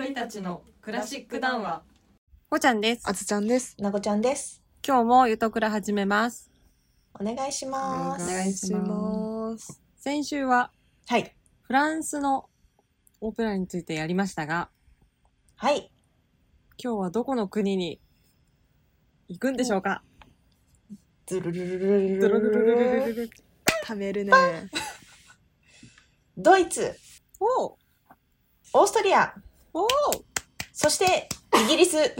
鳥たちのクラシック談話こちゃんです。あつちゃんです。なごちゃんです。今日もゆとくら始めます。お願いします。お願いします。先週ははい。フランスのオペラについてやりましたが、はい。今日はどこの国に行くんでしょうか？ズルルルルルドロドロドロドロルルドロ貯めるね。ドイツ、おうオーストリア、おうそしてイギリス。待っ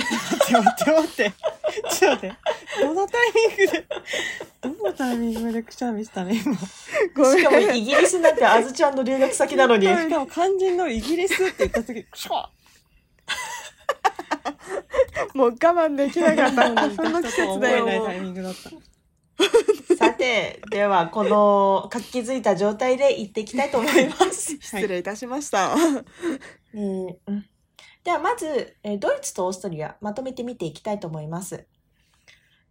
て待って待って。ちょっと待って。どのタイミングで、どのタイミングでくしゃみしたね、今？ごしかもイギリスなんてあずちゃんの留学先なのに。しかも肝心のイギリスって言った時、シャもう我慢できなかった。ーその季節だ思えないよ。タイミングだった。さて、ではこの活気づいた状態で行っていきたいと思います。失礼いたしました。ではまず、ドイツとオーストリア、まとめて見ていきたいと思います。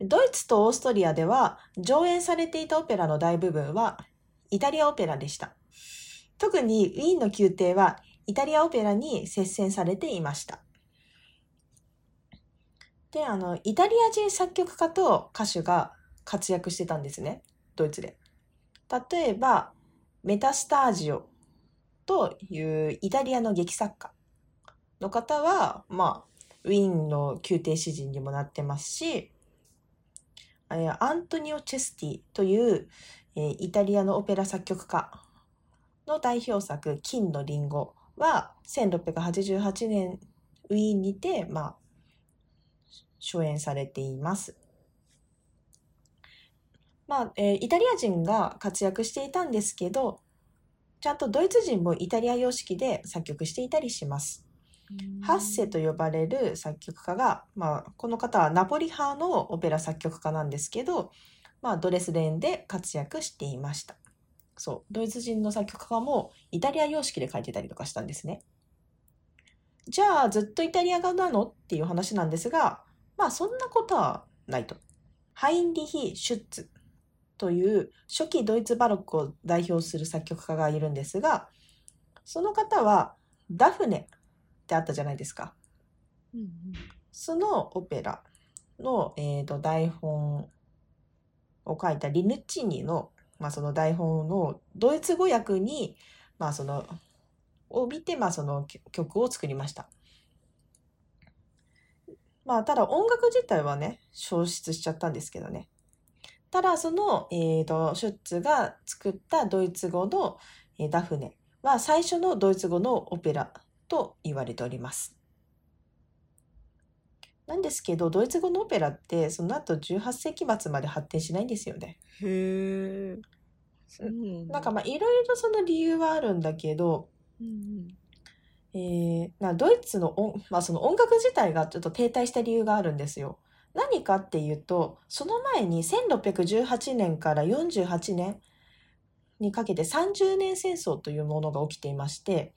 ドイツとオーストリアでは上演されていたオペラの大部分はイタリアオペラでした。特にウィーンの宮廷はイタリアオペラに接戦されていました。で、あの、イタリア人作曲家と歌手が活躍してたんですね。ドイツで。例えば、メタスタージオというイタリアの劇作家の方は、まあ、ウィーンの宮廷詩人にもなってますし、アントニオ・チェスティという、えーイタリアのオペラ作曲家の代表作、金のリンゴは1688年ウィーンにて、まあ、初演されています。まあ、えーイタリア人が活躍していたんですけど、ちゃんとドイツ人もイタリア様式で作曲していたりします。ハッセと呼ばれる作曲家が、まあ、この方はナポリ派のオペラ作曲家なんですけど、まあ、ドレスデンで活躍していました。そう、ドイツ人の作曲家もイタリア様式で書いてたりとかしたんですね。じゃあ、ずっとイタリア側なの？っていう話なんですが、まあ、そんなことはないと。ハインリヒ・シュッツという初期ドイツバロックを代表する作曲家がいるんですが、その方はダフネってあったじゃないですか。うんそのオペラの、えー、と台本を書いたリヌッチーニの、まあ、その台本のドイツ語訳に、まあ、そのを見て、まあ、その曲を作りました。まあ、ただ音楽自体はね、消失しちゃったんですけどね。ただ、その、えー、と、シュッツが作ったドイツ語の、えーダフネは最初のドイツ語のオペラと言われております。なんですけど、ドイツ語のオペラって、その後18世紀末まで発展しないんですよね。へえ。なんかまあ、いろいろその理由はあるんだけど、うんえーなドイツの音,、まあ、その音楽自体がちょっと停滞した理由があるんですよ。何かっていうと、その前に1618年から48年にかけて30年戦争というものが起きていまして、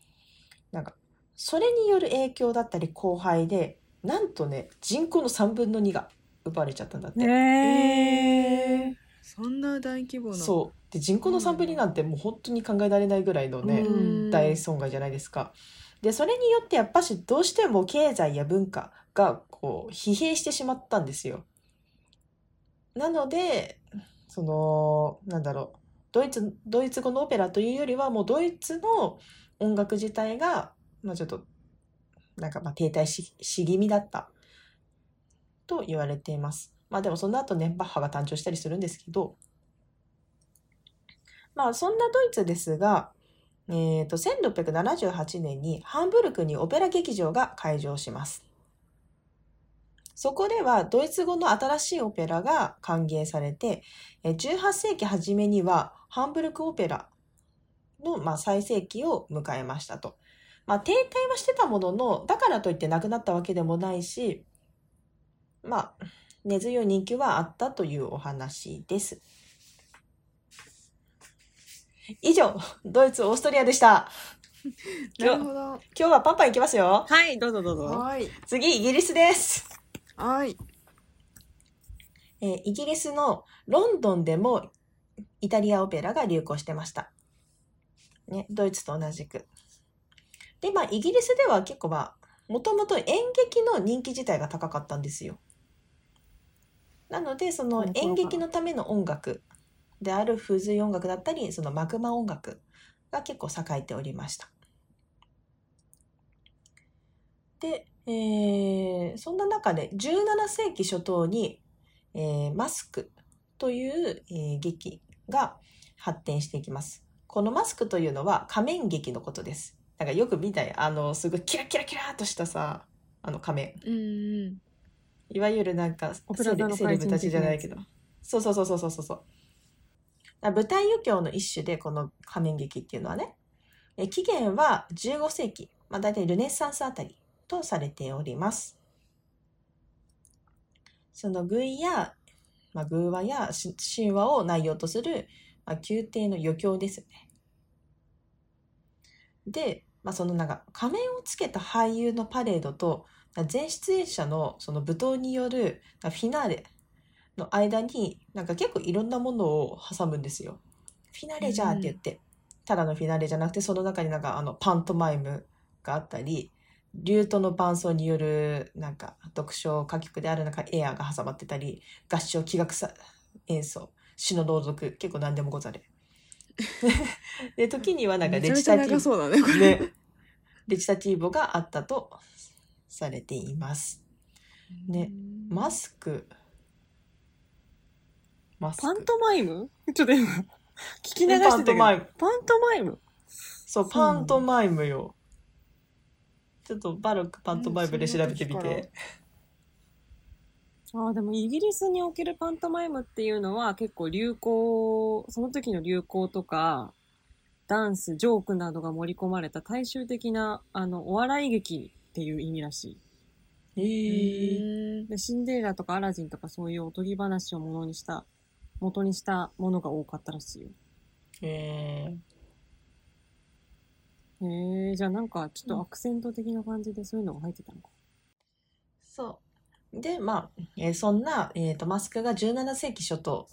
なんか、それによる影響だったり荒廃で、なんとね、人口の3分の2が奪われちゃったんだって。へー。そんな大規模な。そう。で、人口の3分の2なんてもう本当に考えられないぐらいのね、うん大損害じゃないですか。で、それによってやっぱしどうしても経済や文化がこう疲弊してしまったんですよ。なので、その、なんだろう、ドイツ、ドイツ語のオペラというよりはもうドイツの音楽自体が、まあちょっと、なんかまあ停滞しし気味だったと言われています。まあでもその後ね、バッハが誕生したりするんですけど、まあそんなドイツですが、えー、と1678年にハンブルクにオペラ劇場が開場します。そこではドイツ語の新しいオペラが歓迎されて、18世紀初めにはハンブルクオペラの、ま、最盛期を迎えましたと。まあ、停滞はしてたものの、だからといってなくなったわけでもないし、まあ、根強い人気はあったというお話です。以上、ドイツ、オーストリアでした。なるほど。今日はパンパンいきますよ。はい、どうぞどうぞ。はい。次、イギリスです。はい。えーイギリスのロンドンでもイタリアオペラが流行してました。ね、ドイツと同じく。で、まあ、イギリスでは結構まあ、もともと演劇の人気自体が高かったんですよ。なのでその演劇のための音楽である風水音楽だったりそのマグマ音楽が結構栄えておりました。で、えーそんな中で17世紀初頭に、えーマスクという、えー劇が発展していきます。このマスクというのは仮面劇のことです。なんかよく見たい、あの、すごいキラキラキラとしたさ、あの仮面。うんうん。いわゆるなんかセレブたちじゃないけどそうそうそうそうそうそう舞台余興の一種でこの仮面劇っていうのはね。え起源は15世紀、まあ、大体ルネッサンスあたりとされております。その寓意や、まあ、偶話や神話を内容とする、まあ、宮廷の余興ですね。で、まあ、そのなんか仮面をつけた俳優のパレードと全出演者のその舞踏によるフィナーレの間になんか結構いろんなものを挟むんですよ。フィナーレじゃーって言って、ただのフィナーレじゃなくてその中になんかあのパントマイムがあったりリュートの伴奏によるなんか読書歌曲である中エアーが挟まってたり合唱器楽さ演奏詩の朗読結構何でもござれ。で時にはなんかレチタティ長そうだね。ね、レチタティーボがあったとされています。ねマスク。マスク。パントマイム？ちょっと今、聞き流してたけど。ントマイム。パントマイム？そう、パントマイムよ。ちょっとバロックパントマイムで調べてみて。ああ、でもイギリスにおけるパントマイムっていうのは結構流行、その時の流行とか、ダンス、ジョークなどが盛り込まれた大衆的な、あの、お笑い劇っていう意味らしい。で、シンデレラとかアラジンとかそういうおとぎ話をものにした、元にしたものが多かったらしいよ。えへえ、じゃあなんかちょっとアクセント的な感じでそういうのが入ってたのか。そう。で、まあ、えーそんな、えー、とマスクが17世紀初頭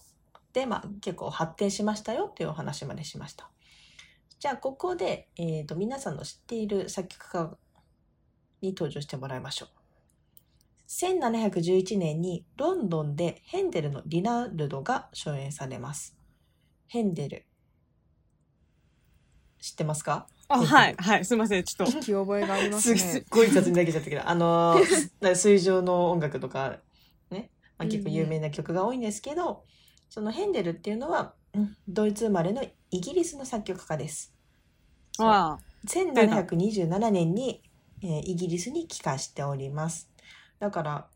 で、まあ、結構発展しましたよっていうお話までしました。じゃあ、ここで、えー、と皆さんの知っている作曲家に登場してもらいましょう。1711年にロンドンでヘンデルのリナルドが初演されます。ヘンデル。知ってますか？あ、はい、はい、すいません、ちょっと。聞き覚えがありますすすっね。ごい雑に投げちゃったけど、あの 水上の音楽とか、ね、まあ、結構有名な曲が多いんですけど、そのヘンデルっていうのは、うんドイツ生まれのイギリスの作曲家です。ああ、1727年に、えーイギリスに帰化しております。だから、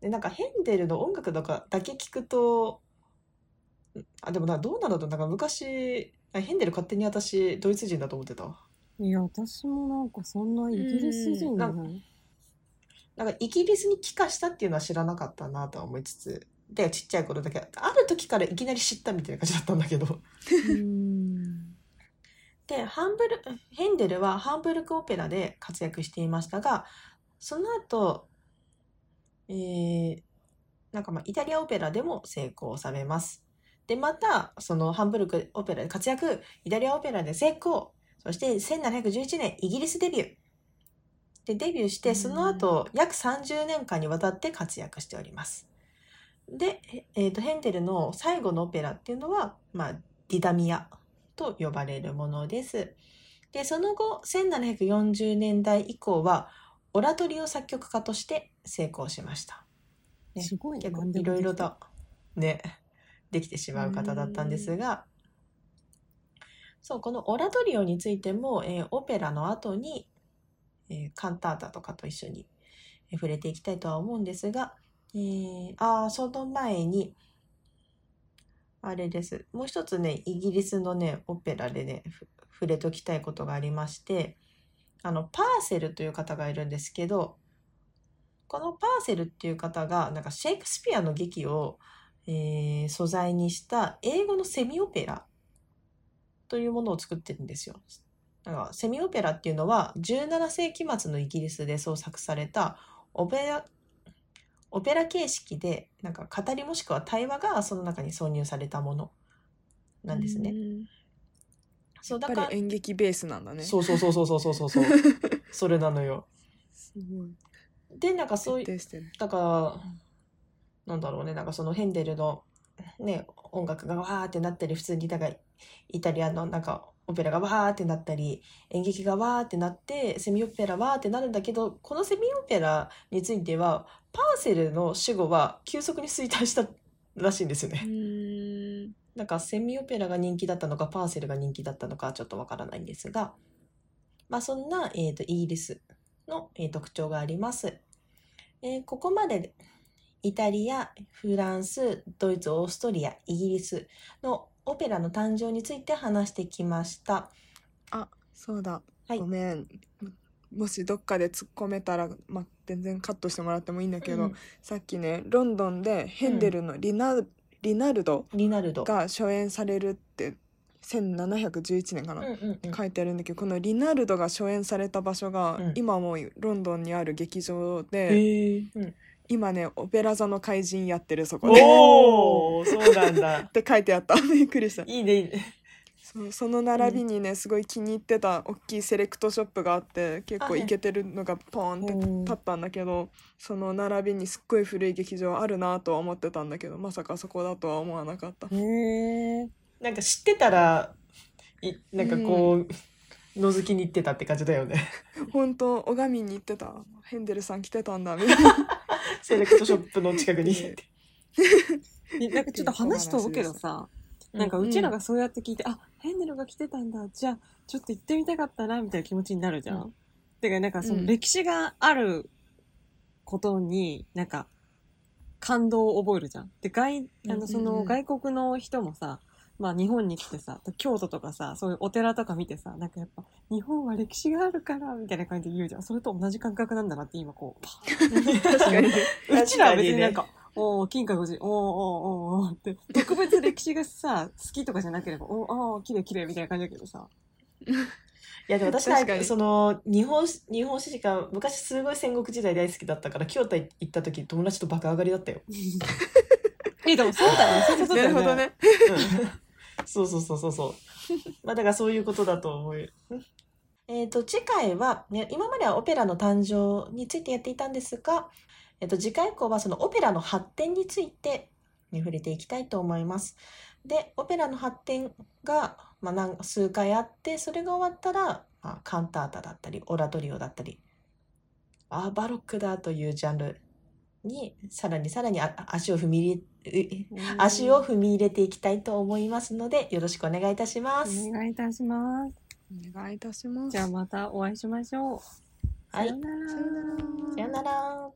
でなんかヘンデルの音楽とかだけ聞くと、あ、でもな、どうなんだろうなんか昔、あヘンデル勝手に私、ドイツ人だと思ってた？わ。いや、私もなんかそんなイギリス人じゃない。なんかイギリスに帰化したっていうのは知らなかったなとは思いつつ、で、ちっちゃい頃だけ、ある時からいきなり知ったみたいな感じだったんだけど。うん。で、ハンブル、ヘンデルはハンブルクオペラで活躍していましたが、その後、えー、なんかまあイタリアオペラでも成功されます。で、また、そのハンブルクオペラで活躍、イタリアオペラで成功、そして1711年イギリスデビュー。で、デビューして、その後、約30年間にわたって活躍しております。で、えっ、と、ヘンデルの最後のオペラっていうのは、まあ、ディダミアと呼ばれるものです。で、その後、1740年代以降は、オラトリオ作曲家として成功しました。ねすごいね結構いろいろと、ね、できてしまう方だったんですが、そう、このオラトリオについても、えーオペラの後に、えーカンタータとかと一緒にえー触れていきたいとは思うんですが、えーあーその前に、あれです。もう一つね、イギリスのね、オペラでね、ふ触れときたいことがありまして、あの、パーセルという方がいるんですけど、このパーセルっていう方が、なんかシェイクスピアの劇を、えー素材にした英語のセミオペラというものを作ってるんですよ。だからセミオペラっていうのは17世紀末のイギリスで創作されたオペラオペラ形式でなんか語りもしくは対話がその中に挿入されたものなんですね。うんそうだからやっぱり演劇ベースなんだね。そうそうそうそうそうそうそうそう それなのよ。すごい。で、なんかそういう、徹底してる。だから、なんだろうね、なんかそのヘンデルのね、音楽がわーってなったり、普通に、だからイタリアのなんかオペラがわーってなったり、演劇がわーってなって、セミオペラわーってなるんだけど、このセミオペラについては、パーセルの死後は急速に衰退したらしいんですよね。うん。なんかセミオペラが人気だったのかパーセルが人気だったのかちょっとわからないんですが、まあそんな、えー、とイギリスの、えー特徴があります。えーここまでイタリア、フランス、ドイツ、オーストリア、イギリスのオペラの誕生について話してきました。あ、そうだ。はいごめん。もしどっかで突っ込めたら、まあ、全然カットしてもらってもいいんだけど、うんさっきねロンドンでヘンデルのリナ,、リナルドリナルド。が初演されるって1711年かな、うんうんうん書いてあるんだけどこのリナルドが初演された場所が、うん今もうロンドンにある劇場で、今ねオペラ座の怪人やってるそこで。おー、そうなんだ っ。て書いてあったびっくりしたいいね、いいね。そうその並びにねすごい気に入ってた大きいセレクトショップがあって結構はい。イケてるのがポーンってうん立ったんだけどその並びにすっごい古い劇場あるなとは思ってたんだけどまさかそこだとは思わなかった。へえ。なんか知ってたら、いなんかこう、覗きに行ってたって感じだよね。本当拝みに行ってた。ヘンデルさん来てたんだみたいな。セレクトショップの近くに。え。なんかちょっと話飛ぶけどさ、なんかうちらがそうやって聞いて、あ、ヘンデルが来てたんだ。じゃあ、ちょっと行ってみたかったな、みたいな気持ちになるじゃん。うてか、なんかそのうん歴史があることに、なんか、感動を覚えるじゃん。で、外、あの、その外国の人もさ、まあ日本に来てさ、京都とかさ、そういうお寺とか見てさ、なんかやっぱ、日本は歴史があるから、みたいな感じで言うじゃん。それと同じ感覚なんだなって今こう、パ確かに うちらは別になん確か、おー、金閣寺、おーおーおーおーって、特別歴史がさ、好きとかじゃなければ、おー、あー、綺麗綺麗みたいな感じだけどさ。いやでも私確かにはその日本史日本史時間昔すごい戦国時代大好きだったから京都行った時友達とバカ上がりだったよ。え、でもそうだよね、そういうことだよね。なるほどねうんそうそうそうそうそう。まあだからそういうことだと思う。えっと次回は、ね、今まではオペラの誕生についてやっていたんですが、えっと次回以降はそのオペラの発展について、ね、触れていきたいと思います。で、オペラの発展が、まあ、何数回あって、それが終わったら、まあ、カンタータだったり、オラトリオだったり、あーバロックだというジャンルに、さらにさらにあ足を踏み入れ、うん足を踏み入れていきたいと思いますので、よろしくお願いいたします。お願いいたします。お願いいたしますじゃあまたお会いしましょう。はいさようならさよなら